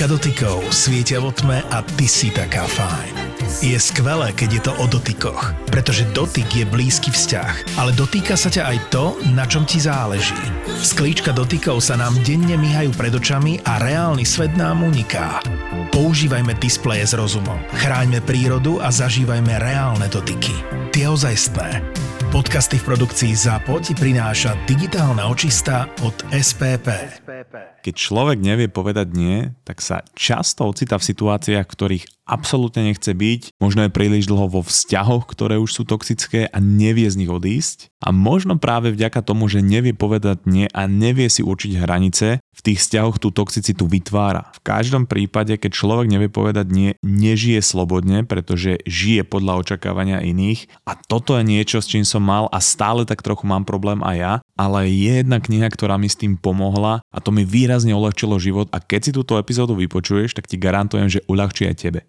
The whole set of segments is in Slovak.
Sklíčka dotykov svietia vo tme a ty si taká fajn. Je skvelé, keď je to o dotykoch, pretože dotyk je blízky vzťah, ale dotýka sa ťa aj to, na čom ti záleží. Sklíčka dotykov sa nám denne myhajú pred očami a reálny svet nám uniká. Používajme displeje s rozumom, chráňme prírodu a zažívajme reálne dotyky. Tie ozajstné. Podcasty v produkcii ZAPO ti prináša digitálna očista od SPP. Keď človek nevie povedať nie, tak sa často ocitá v situáciách, v ktorých absolútne nechce byť, možno je príliš dlho vo vzťahoch, ktoré už sú toxické a nevie z nich odísť. A možno práve vďaka tomu, že nevie povedať nie a nevie si určiť hranice, v tých vzťahoch tú toxicitu vytvára. V každom prípade, keď človek nevie povedať nie, nežije slobodne, pretože žije podľa očakávania iných a toto je niečo, s čím som mal a stále tak trochu mám problém aj ja, ale je jedna kniha, ktorá mi s tým pomohla a to mi výrazne uľahčilo život a keď si túto epizódu vypočuješ, tak ti garantujem, že uľahčí aj tebe.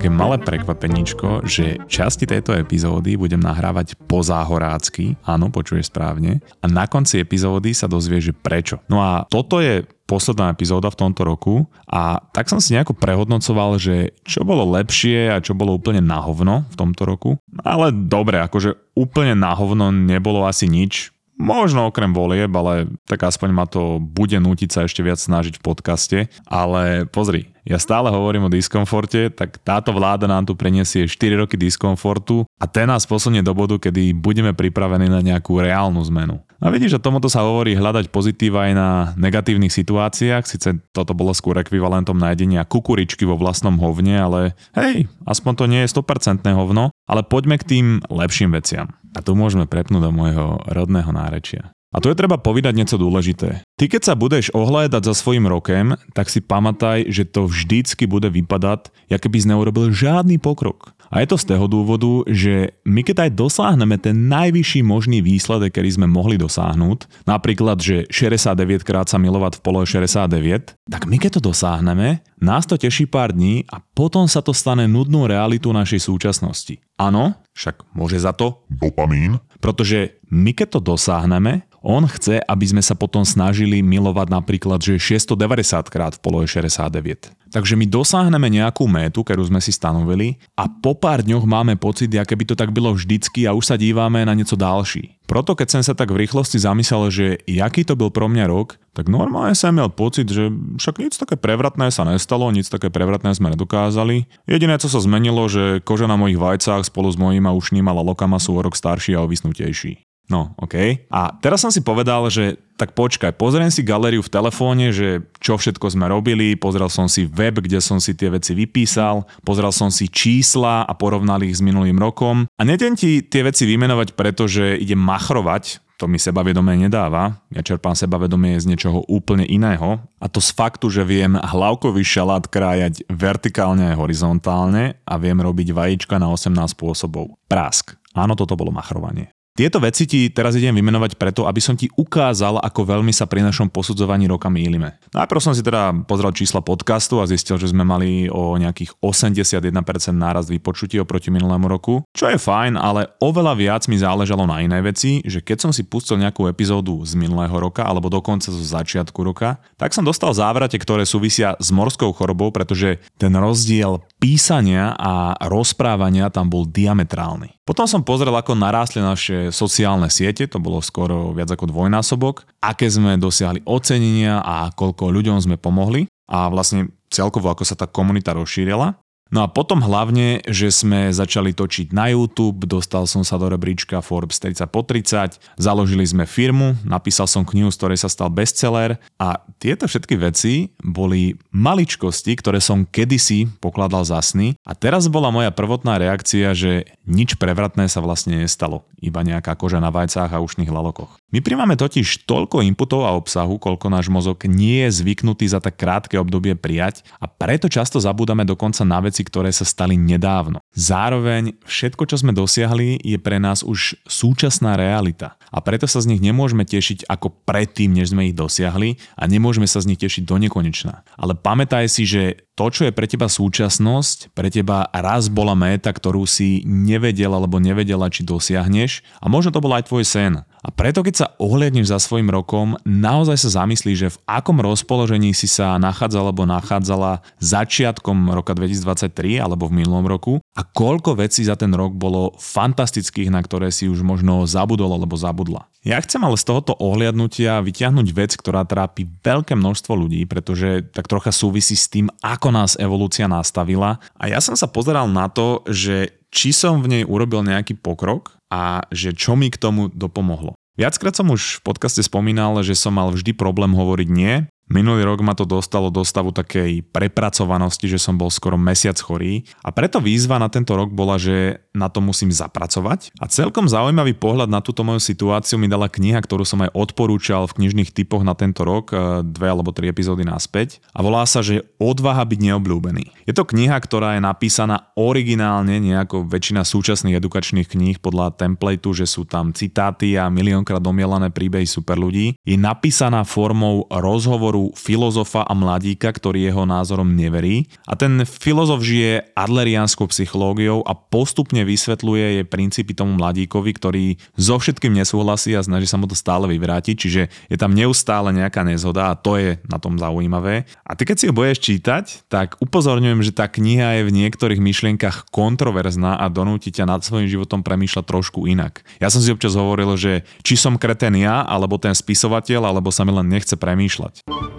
Také malé prekvapeníčko, že časti tejto epizódy budem nahrávať po záhorácky, áno, počuješ správne, a na konci epizódy sa dozvieš, že prečo. No a toto je posledná epizóda v tomto roku a tak som si nejako prehodnocoval, že čo bolo lepšie a čo bolo úplne na hovno v tomto roku. Ale dobre, akože úplne na hovno nebolo asi nič. Možno okrem volieb, ale tak aspoň ma to bude nútiť sa ešte viac snažiť v podcaste. Ale pozri, ja stále hovorím o diskomforte, tak táto vláda nám tu preniesie 4 roky diskomfortu a ten nás posunie do bodu, kedy budeme pripravení na nejakú reálnu zmenu. A vidíš, že tomuto sa hovorí hľadať pozitíva aj na negatívnych situáciách, síce toto bolo skôr ekvivalentom nájdenia kukuričky vo vlastnom hovne, ale hej, aspoň to nie je 100% hovno, ale poďme k tým lepším veciam. A tu môžeme prepnúť do môjho rodného nárečia. A tu je treba povedať niečo dôležité. Ty keď sa budeš ohľadať za svojim rokem, tak si pamätaj, že to vždycky bude vypadať, ako by si neurobil žiadny pokrok. A je to z toho dôvodu, že my keď aj dosáhneme ten najvyšší možný výsledek, ktorý sme mohli dosiahnuť, napríklad, že 69 krát sa milovať v polohe 69, tak my keď to dosiahneme, nás to teší pár dní a potom sa to stane nudnou realitou našej súčasnosti. Áno, však môže za to Dopamín. pretože my keď to dosiahneme, on chce, aby sme sa potom snažili milovať napríklad, že 690 krát v polohe 69. Takže my dosáhneme nejakú métu, ktorú sme si stanovili a po pár dňoch máme pocit, aké by to tak bylo vždycky a už sa dívame na niečo ďalší. Proto keď som sa tak v rýchlosti zamyslel, že jaký to bol pro mňa rok, tak normálne som mal pocit, že však nič také prevratné sa nestalo, nič také prevratné sme nedokázali. Jediné, co sa zmenilo, že koža na mojich vajcách spolu s mojimi ušnými lalokama sú o rok starší a ovisnutejší. No, OK. A teraz som si povedal, že tak počkaj, pozriem si galériu v telefóne, že čo všetko sme robili, pozrel som si web, kde som si tie veci vypísal, pozrel som si čísla a porovnal ich s minulým rokom. A nedem ti tie veci vymenovať, pretože idem machrovať, to mi sebavedomie nedáva. Ja čerpám sebavedomie z niečoho úplne iného. A to z faktu, že viem hlavkový šalát krájať vertikálne a horizontálne a viem robiť vajíčka na 18 spôsobov. Prásk. Áno, toto bolo machrovanie. Tieto veci ti teraz idem vymenovať preto, aby som ti ukázal, ako veľmi sa pri našom posudzovaní roka mýlime. Najprv som si teda pozrel čísla podcastu a zistil, že sme mali o nejakých 81% náraz vypočutí oproti minulému roku, čo je fajn, ale oveľa viac mi záležalo na iné veci, že keď som si pustil nejakú epizódu z minulého roka alebo dokonca zo začiatku roka, tak som dostal závrate, ktoré súvisia s morskou chorobou, pretože ten rozdiel písania a rozprávania tam bol diametrálny. Potom som pozrel, ako narástli naše sociálne siete, to bolo skoro viac ako dvojnásobok, aké sme dosiahli ocenenia a koľko ľuďom sme pomohli a vlastne celkovo ako sa tá komunita rozšírila. No a potom hlavne, že sme začali točiť na YouTube, dostal som sa do rebríčka Forbes 30 po 30, založili sme firmu, napísal som knihu, z ktorej sa stal bestseller a tieto všetky veci boli maličkosti, ktoré som kedysi pokladal za sny a teraz bola moja prvotná reakcia, že nič prevratné sa vlastne nestalo, iba nejaká koža na vajcách a ušných lalokoch. My príjmame totiž toľko inputov a obsahu, koľko náš mozog nie je zvyknutý za tak krátke obdobie prijať a preto často zabúdame dokonca na veci, ktoré sa stali nedávno. Zároveň všetko, čo sme dosiahli, je pre nás už súčasná realita a preto sa z nich nemôžeme tešiť ako predtým, než sme ich dosiahli a nemôžeme sa z nich tešiť do nekonečna. Ale pamätaj si, že to, čo je pre teba súčasnosť, pre teba raz bola méta, ktorú si nevedela alebo nevedela, či dosiahneš a možno to bol aj tvoj sen. A preto, keď sa ohliadneš za svojim rokom, naozaj sa zamyslíš, že v akom rozpoložení si sa nachádzal alebo nachádzala začiatkom roka 2023 alebo v minulom roku a koľko vecí za ten rok bolo fantastických, na ktoré si už možno zabudol alebo zabudla. Ja chcem ale z tohoto ohliadnutia vyťahnuť vec, ktorá trápi veľké množstvo ľudí, pretože tak trocha súvisí s tým, ako nás evolúcia nastavila. A ja som sa pozeral na to, že či som v nej urobil nejaký pokrok a že čo mi k tomu dopomohlo. Viackrát som už v podcaste spomínal, že som mal vždy problém hovoriť nie Minulý rok ma to dostalo do stavu takej prepracovanosti, že som bol skoro mesiac chorý a preto výzva na tento rok bola, že na to musím zapracovať. A celkom zaujímavý pohľad na túto moju situáciu mi dala kniha, ktorú som aj odporúčal v knižných typoch na tento rok, e, dve alebo tri epizódy naspäť a volá sa, že Odvaha byť neobľúbený. Je to kniha, ktorá je napísaná originálne, nejako väčšina súčasných edukačných kníh podľa templateu, že sú tam citáty a miliónkrát domielané príbehy super ľudí. Je napísaná formou rozhovoru názoru filozofa a mladíka, ktorý jeho názorom neverí. A ten filozof žije adlerianskou psychológiou a postupne vysvetľuje jej princípy tomu mladíkovi, ktorý so všetkým nesúhlasí a snaží sa mu to stále vyvrátiť, čiže je tam neustále nejaká nezhoda a to je na tom zaujímavé. A ty keď si ho budeš čítať, tak upozorňujem, že tá kniha je v niektorých myšlienkach kontroverzná a donúti ťa nad svojím životom premýšľať trošku inak. Ja som si občas hovoril, že či som kreten ja, alebo ten spisovateľ, alebo sa mi len nechce premýšľať.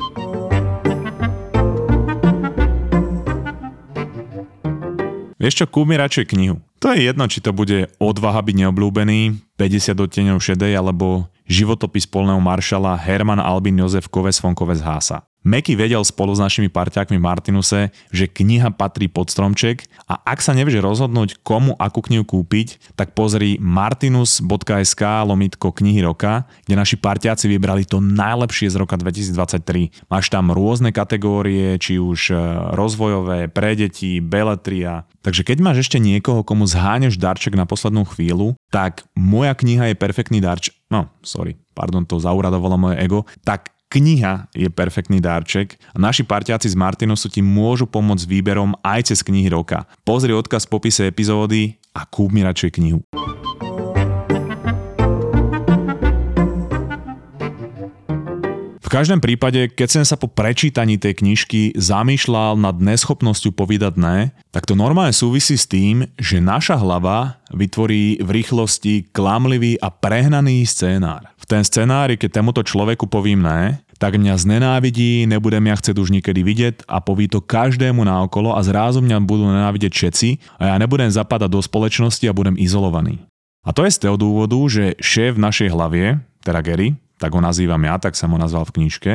Vieš čo, kúp radšej knihu. To je jedno, či to bude Odvaha byť neobľúbený, 50 odtieňov šedej alebo životopis polného maršala Herman Albin Jozef Koves von Koves Hása. Meky vedel spolu s našimi parťákmi Martinuse, že kniha patrí pod stromček a ak sa nevieš rozhodnúť, komu akú knihu kúpiť, tak pozri martinus.sk lomitko knihy roka, kde naši parťáci vybrali to najlepšie z roka 2023. Máš tam rôzne kategórie, či už e, rozvojové, pre deti, beletria. Takže keď máš ešte niekoho, komu zháňaš darček na poslednú chvíľu, tak moja kniha je perfektný darček. No, sorry, pardon, to zauradovalo moje ego. Tak Kniha je perfektný dárček a naši parťáci z Martinusu ti môžu pomôcť výberom aj cez knihy roka. Pozri odkaz v popise epizódy a kúp mi radšej knihu. V každom prípade, keď som sa po prečítaní tej knižky zamýšľal nad neschopnosťou povedať ne, tak to normálne súvisí s tým, že naša hlava vytvorí v rýchlosti klamlivý a prehnaný scénár ten scenári, keď tomuto človeku povím ne, tak mňa znenávidí, nebudem mňa chcieť už nikedy vidieť a poví to každému naokolo a zrázu mňa budú nenávidieť všetci a ja nebudem zapadať do spoločnosti a budem izolovaný. A to je z toho dôvodu, že šéf v našej hlavie, teda Gary, tak ho nazývam ja, tak som ho nazval v knižke,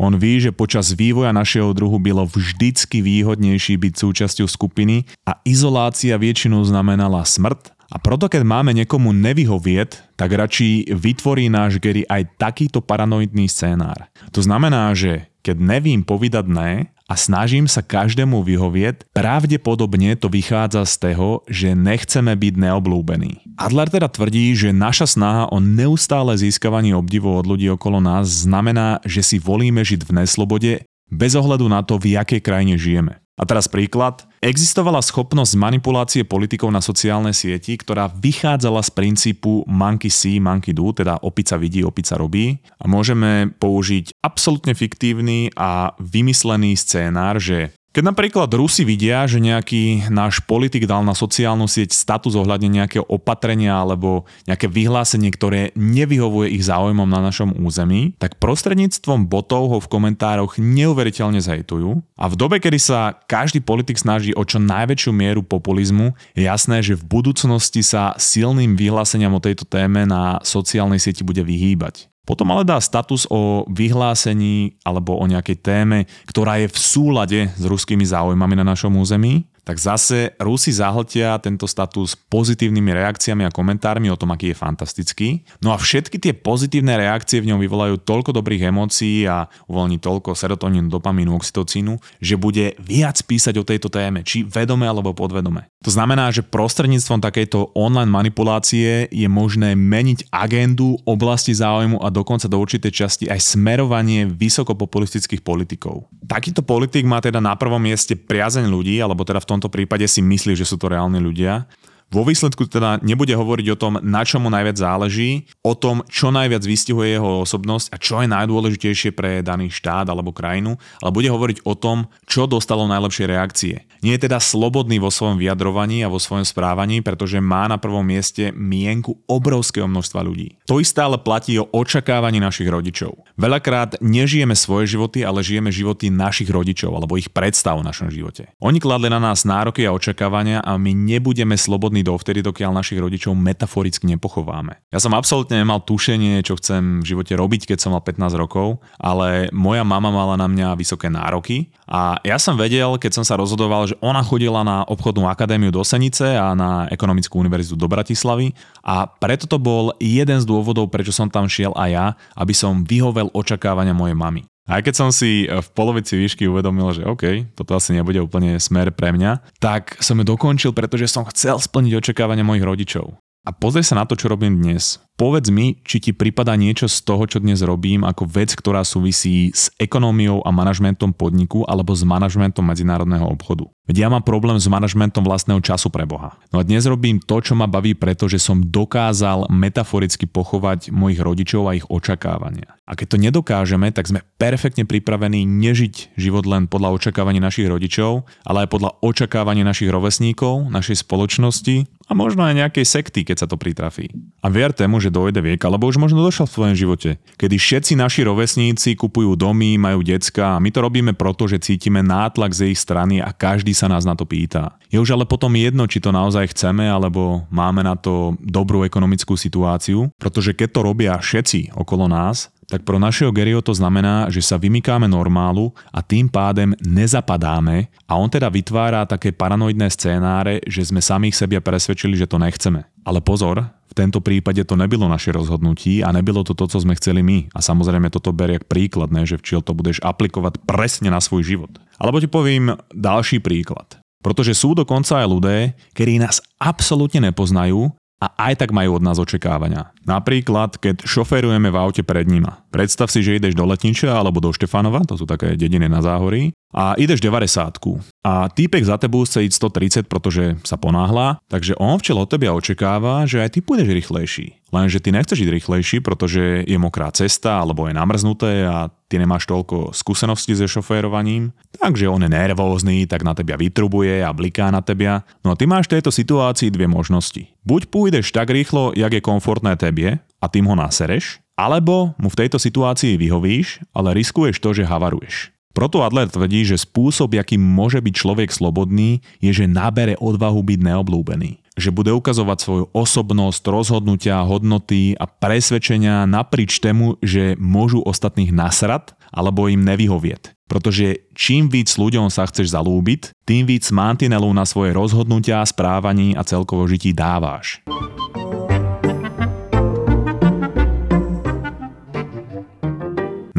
on ví, že počas vývoja našeho druhu bylo vždycky výhodnejší byť súčasťou skupiny a izolácia väčšinou znamenala smrť a proto keď máme niekomu nevyhovieť, tak radšej vytvorí náš Gary aj takýto paranoidný scénár. To znamená, že keď nevím povedať ne a snažím sa každému vyhovieť, pravdepodobne to vychádza z toho, že nechceme byť neoblúbení. Adler teda tvrdí, že naša snaha o neustále získavanie obdivu od ľudí okolo nás znamená, že si volíme žiť v neslobode bez ohľadu na to, v jakej krajine žijeme. A teraz príklad. Existovala schopnosť manipulácie politikov na sociálne sieti, ktorá vychádzala z princípu monkey see, monkey do, teda opica vidí, opica robí. A môžeme použiť absolútne fiktívny a vymyslený scénár, že keď napríklad Rusi vidia, že nejaký náš politik dal na sociálnu sieť status ohľadne nejakého opatrenia alebo nejaké vyhlásenie, ktoré nevyhovuje ich záujmom na našom území, tak prostredníctvom botov ho v komentároch neuveriteľne zhejtujú. A v dobe, kedy sa každý politik snaží o čo najväčšiu mieru populizmu, je jasné, že v budúcnosti sa silným vyhláseniam o tejto téme na sociálnej sieti bude vyhýbať. Potom ale dá status o vyhlásení alebo o nejakej téme, ktorá je v súlade s ruskými záujmami na našom území, tak zase Rusi zahltia tento status pozitívnymi reakciami a komentármi o tom, aký je fantastický. No a všetky tie pozitívne reakcie v ňom vyvolajú toľko dobrých emócií a uvoľní toľko serotonínu, dopamínu, oxytocínu, že bude viac písať o tejto téme, či vedome alebo podvedome. To znamená, že prostredníctvom takejto online manipulácie je možné meniť agendu, oblasti záujmu a dokonca do určitej časti aj smerovanie vysokopopulistických politikov. Takýto politik má teda na prvom mieste priazeň ľudí, alebo teda v tomto prípade si myslí, že sú to reálni ľudia. Vo výsledku teda nebude hovoriť o tom, na čo mu najviac záleží, o tom, čo najviac vystihuje jeho osobnosť a čo je najdôležitejšie pre daný štát alebo krajinu, ale bude hovoriť o tom, čo dostalo najlepšie reakcie. Nie je teda slobodný vo svojom vyjadrovaní a vo svojom správaní, pretože má na prvom mieste mienku obrovského množstva ľudí. To isté ale platí o očakávaní našich rodičov. Veľakrát nežijeme svoje životy, ale žijeme životy našich rodičov alebo ich predstav o našom živote. Oni kladli na nás nároky a očakávania a my nebudeme slobodní do dovtedy, dokiaľ našich rodičov metaforicky nepochováme. Ja som absolútne nemal tušenie, čo chcem v živote robiť, keď som mal 15 rokov, ale moja mama mala na mňa vysoké nároky a ja som vedel, keď som sa rozhodoval, že ona chodila na obchodnú akadémiu do Senice a na ekonomickú univerzitu do Bratislavy a preto to bol jeden z dôvodov, prečo som tam šiel aj ja, aby som vyhovel očakávania mojej mamy. Aj keď som si v polovici výšky uvedomil, že OK, toto asi nebude úplne smer pre mňa, tak som ju dokončil, pretože som chcel splniť očakávania mojich rodičov. A pozri sa na to, čo robím dnes. Povedz mi, či ti prípada niečo z toho, čo dnes robím, ako vec, ktorá súvisí s ekonómiou a manažmentom podniku alebo s manažmentom medzinárodného obchodu. Veď ja mám problém s manažmentom vlastného času pre Boha. No a dnes robím to, čo ma baví, pretože som dokázal metaforicky pochovať mojich rodičov a ich očakávania. A keď to nedokážeme, tak sme perfektne pripravení nežiť život len podľa očakávaní našich rodičov, ale aj podľa očakávaní našich rovesníkov, našej spoločnosti a možno aj nejakej sekty, keď sa to pritrafí. A vier tému, že dojde viek, alebo už možno došel v svojom živote, kedy všetci naši rovesníci kupujú domy, majú decka a my to robíme proto, že cítime nátlak z ich strany a každý sa nás na to pýta. Je už ale potom jedno, či to naozaj chceme, alebo máme na to dobrú ekonomickú situáciu, pretože keď to robia všetci okolo nás, tak pro našeho Garyho to znamená, že sa vymykáme normálu a tým pádem nezapadáme a on teda vytvára také paranoidné scénáre, že sme samých sebia presvedčili, že to nechceme. Ale pozor, v tento prípade to nebylo naše rozhodnutie a nebylo to to, co sme chceli my. A samozrejme toto berie príklad, ne, že v čiel to budeš aplikovať presne na svoj život. Alebo ti poviem ďalší príklad. Pretože sú dokonca aj ľudé, ktorí nás absolútne nepoznajú a aj tak majú od nás očakávania. Napríklad, keď šoferujeme v aute pred nima. Predstav si, že ideš do Letniča alebo do Štefanova, to sú také dediny na záhorí, a ideš 90 a týpek za tebou chce ísť 130, pretože sa ponáhla, takže on včel od teba očakáva, že aj ty pôjdeš rýchlejší. Lenže ty nechceš ísť rýchlejší, pretože je mokrá cesta alebo je namrznuté a ty nemáš toľko skúseností so šoférovaním, takže on je nervózny, tak na teba vytrubuje a bliká na teba. No a ty máš v tejto situácii dve možnosti. Buď pôjdeš tak rýchlo, jak je komfortné tebie a tým ho nasereš, alebo mu v tejto situácii vyhovíš, ale riskuješ to, že havaruješ. Proto Adler tvrdí, že spôsob, akým môže byť človek slobodný, je, že nabere odvahu byť neoblúbený. Že bude ukazovať svoju osobnosť, rozhodnutia, hodnoty a presvedčenia naprič tému, že môžu ostatných nasrať alebo im nevyhovieť. Pretože čím víc ľuďom sa chceš zalúbiť, tým víc mantinelov na svoje rozhodnutia, správaní a celkovo žití dáváš.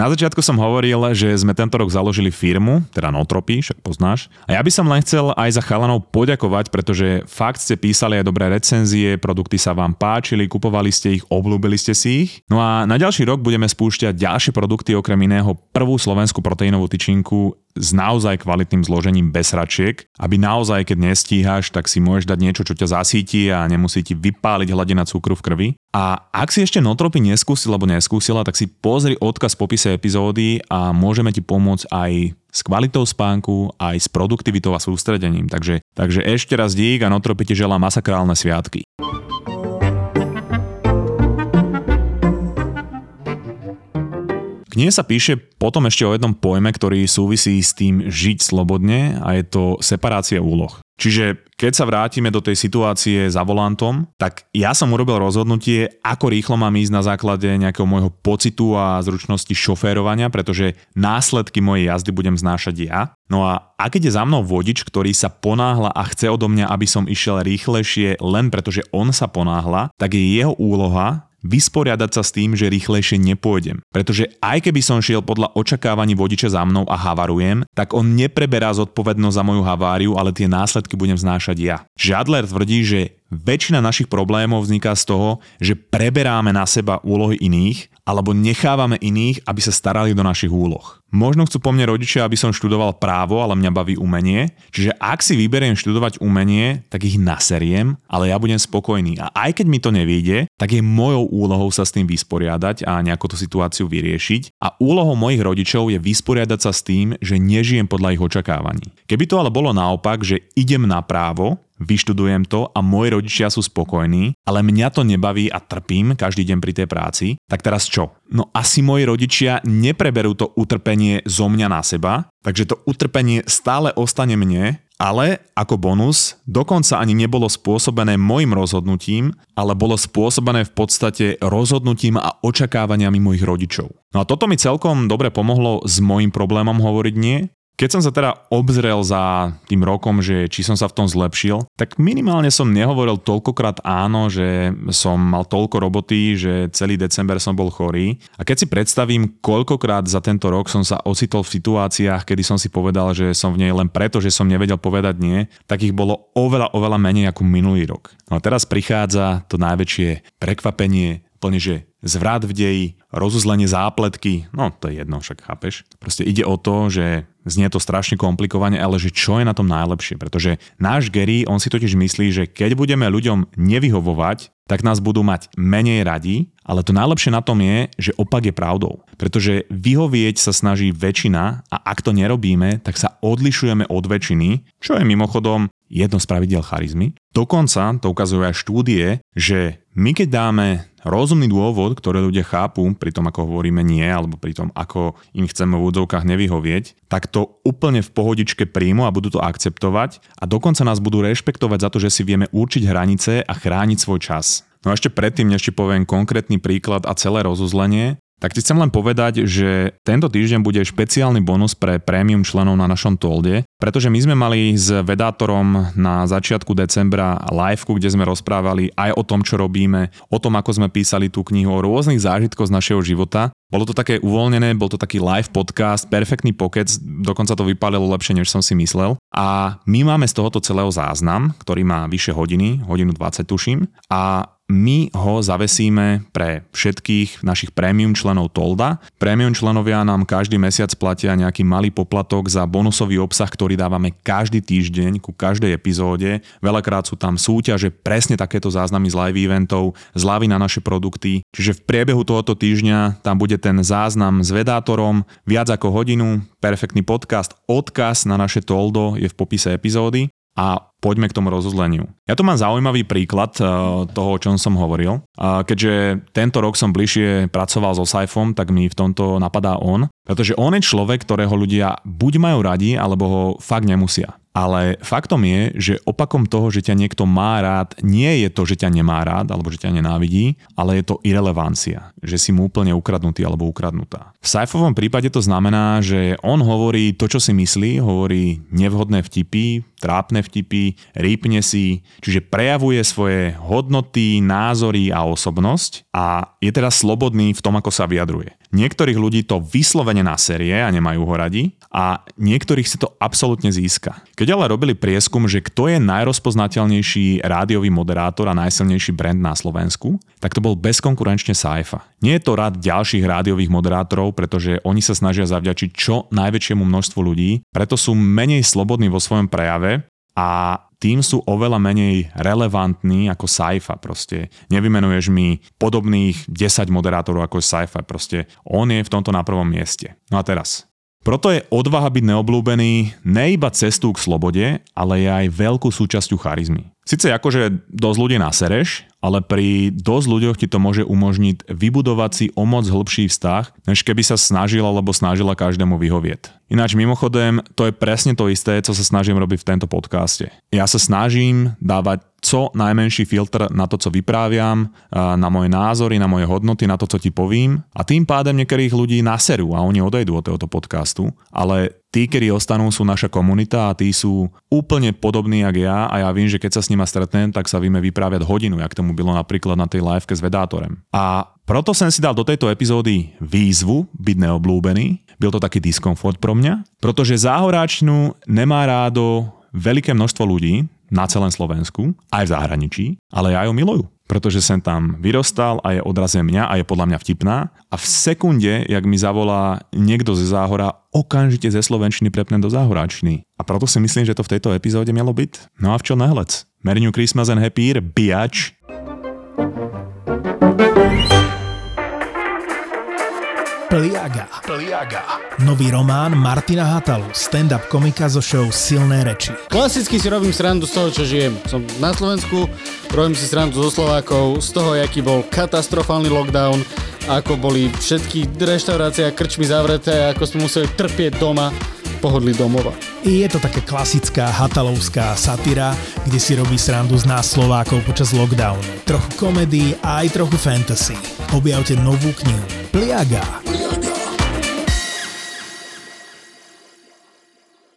Na začiatku som hovoril, že sme tento rok založili firmu, teda Notropy, však poznáš. A ja by som len chcel aj za chalanov poďakovať, pretože fakt ste písali aj dobré recenzie, produkty sa vám páčili, kupovali ste ich, obľúbili ste si ich. No a na ďalší rok budeme spúšťať ďalšie produkty, okrem iného prvú slovenskú proteínovú tyčinku s naozaj kvalitným zložením bez hračiek, aby naozaj, keď nestíhaš, tak si môžeš dať niečo, čo ťa zasíti a nemusí ti vypáliť hladina cukru v krvi. A ak si ešte notropy neskúsil alebo neskúsila, tak si pozri odkaz v popise epizódy a môžeme ti pomôcť aj s kvalitou spánku, aj s produktivitou a sústredením. Takže, takže ešte raz dík a notropy ti želá masakrálne sviatky. Knihe sa píše potom ešte o jednom pojme, ktorý súvisí s tým žiť slobodne a je to separácia úloh. Čiže keď sa vrátime do tej situácie za volantom, tak ja som urobil rozhodnutie, ako rýchlo mám ísť na základe nejakého môjho pocitu a zručnosti šoférovania, pretože následky mojej jazdy budem znášať ja. No a ak ide za mnou vodič, ktorý sa ponáhla a chce odo mňa, aby som išiel rýchlejšie len pretože on sa ponáhla, tak je jeho úloha vysporiadať sa s tým, že rýchlejšie nepôjdem. Pretože aj keby som šiel podľa očakávaní vodiča za mnou a havarujem, tak on nepreberá zodpovednosť za moju haváriu, ale tie následky budem znášať ja. Žadler tvrdí, že väčšina našich problémov vzniká z toho, že preberáme na seba úlohy iných alebo nechávame iných, aby sa starali do našich úloh. Možno chcú po mne rodičia, aby som študoval právo, ale mňa baví umenie. Čiže ak si vyberiem študovať umenie, tak ich naseriem, ale ja budem spokojný. A aj keď mi to nevíde, tak je mojou úlohou sa s tým vysporiadať a nejako tú situáciu vyriešiť. A úlohou mojich rodičov je vysporiadať sa s tým, že nežijem podľa ich očakávaní. Keby to ale bolo naopak, že idem na právo, vyštudujem to a moji rodičia sú spokojní, ale mňa to nebaví a trpím každý deň pri tej práci, tak teraz čo? No asi moji rodičia nepreberú to utrpenie zo mňa na seba, takže to utrpenie stále ostane mne, ale ako bonus dokonca ani nebolo spôsobené môjim rozhodnutím, ale bolo spôsobené v podstate rozhodnutím a očakávaniami mojich rodičov. No a toto mi celkom dobre pomohlo s môjim problémom hovoriť nie keď som sa teda obzrel za tým rokom, že či som sa v tom zlepšil, tak minimálne som nehovoril toľkokrát áno, že som mal toľko roboty, že celý december som bol chorý. A keď si predstavím, koľkokrát za tento rok som sa ocitol v situáciách, kedy som si povedal, že som v nej len preto, že som nevedel povedať nie, tak ich bolo oveľa, oveľa menej ako minulý rok. No a teraz prichádza to najväčšie prekvapenie, plne, že zvrat v deji, rozuzlenie zápletky, no to je jedno, však chápeš. Proste ide o to, že Znie to strašne komplikovane, ale že čo je na tom najlepšie? Pretože náš Gary, on si totiž myslí, že keď budeme ľuďom nevyhovovať, tak nás budú mať menej radi, ale to najlepšie na tom je, že opak je pravdou. Pretože vyhovieť sa snaží väčšina a ak to nerobíme, tak sa odlišujeme od väčšiny, čo je mimochodom jedno z pravidel charizmy. Dokonca to ukazujú aj štúdie, že my keď dáme rozumný dôvod, ktoré ľudia chápu pri tom, ako hovoríme nie, alebo pri tom, ako im chceme v údzovkách nevyhovieť, tak to úplne v pohodičke príjmu a budú to akceptovať a dokonca nás budú rešpektovať za to, že si vieme určiť hranice a chrániť svoj čas. No a ešte predtým, než ti poviem konkrétny príklad a celé rozuzlenie, tak ti chcem len povedať, že tento týždeň bude špeciálny bonus pre prémium členov na našom Tolde, pretože my sme mali s vedátorom na začiatku decembra live, kde sme rozprávali aj o tom, čo robíme, o tom, ako sme písali tú knihu, o rôznych zážitkoch z našeho života. Bolo to také uvoľnené, bol to taký live podcast, perfektný pokec, dokonca to vypálilo lepšie, než som si myslel. A my máme z tohoto celého záznam, ktorý má vyše hodiny, hodinu 20 tuším. A my ho zavesíme pre všetkých našich premium členov Tolda. Premium členovia nám každý mesiac platia nejaký malý poplatok za bonusový obsah, ktorý dávame každý týždeň ku každej epizóde. Veľakrát sú tam súťaže, presne takéto záznamy z live eventov, zľavy na naše produkty. Čiže v priebehu tohoto týždňa tam bude ten záznam s vedátorom, viac ako hodinu, perfektný podcast, odkaz na naše Toldo je v popise epizódy a poďme k tomu rozuzleniu. Ja tu mám zaujímavý príklad eh, toho, o čom som hovoril. Keďže tento rok som bližšie pracoval so Saifom, tak mi v tomto napadá on, pretože on je človek, ktorého ľudia buď majú radi, alebo ho fakt nemusia. Ale faktom je, že opakom toho, že ťa niekto má rád, nie je to, že ťa nemá rád alebo že ťa nenávidí, ale je to irrelevancia, že si mu úplne ukradnutý alebo ukradnutá. V Saifovom prípade to znamená, že on hovorí to, čo si myslí, hovorí nevhodné vtipy, trápne vtipy, rýpne si, čiže prejavuje svoje hodnoty, názory a osobnosť a je teda slobodný v tom, ako sa vyjadruje. Niektorých ľudí to vyslovene na série a nemajú ho radi a niektorých si to absolútne získa. Keď ale robili prieskum, že kto je najrozpoznateľnejší rádiový moderátor a najsilnejší brand na Slovensku, tak to bol bezkonkurenčne Saifa. Nie je to rád ďalších rádiových moderátorov, pretože oni sa snažia zavďačiť čo najväčšiemu množstvu ľudí, preto sú menej slobodní vo svojom prejave a tým sú oveľa menej relevantní ako sci-fi proste. Nevymenuješ mi podobných 10 moderátorov ako sci-fi proste. On je v tomto na prvom mieste. No a teraz. Proto je odvaha byť neobľúbený ne iba cestou k slobode, ale je aj veľkú súčasťou charizmy. Sice akože dosť ľudí nasereš, ale pri dosť ľuďoch ti to môže umožniť vybudovať si o moc hĺbší vzťah, než keby sa snažila alebo snažila každému vyhovieť. Ináč mimochodem, to je presne to isté, co sa snažím robiť v tento podcaste. Ja sa snažím dávať co najmenší filtr na to, co vypráviam, na moje názory, na moje hodnoty, na to, co ti povím. A tým pádem niektorých ľudí naserú a oni odejdú od tohoto podcastu. Ale tí, ktorí ostanú, sú naša komunita a tí sú úplne podobní, jak ja a ja viem, že keď sa s nima stretnem, tak sa vieme vypráviať hodinu, jak tomu bylo napríklad na tej liveke s vedátorem. A proto som si dal do tejto epizódy výzvu byť neoblúbený. Byl to taký diskomfort pro mňa, pretože záhoráčnu nemá rádo veľké množstvo ľudí, na celém Slovensku, aj v zahraničí, ale ja ju milujú pretože sem tam vyrostal a je odrazem mňa a je podľa mňa vtipná. A v sekunde, jak mi zavolá niekto ze Záhora, okamžite ze Slovenčiny prepnem do Záhoráčiny. A proto si myslím, že to v tejto epizóde malo byť. No a v čo nehlec? Merry New Christmas and Happy Year, biač! Pliaga. Pliaga. Nový román Martina Hatalu, stand-up komika zo show Silné reči. Klasicky si robím srandu z toho, čo žijem. Som na Slovensku, robím si srandu zo Slovákov, z toho, aký bol katastrofálny lockdown, ako boli všetky reštaurácie a krčmy zavreté, ako sme museli trpieť doma pohodli domova. Je to také klasická hatalovská satyra, kde si robí srandu z nás Slovákov počas lockdownu. Trochu komedii a aj trochu fantasy. Objavte novú knihu Pliaga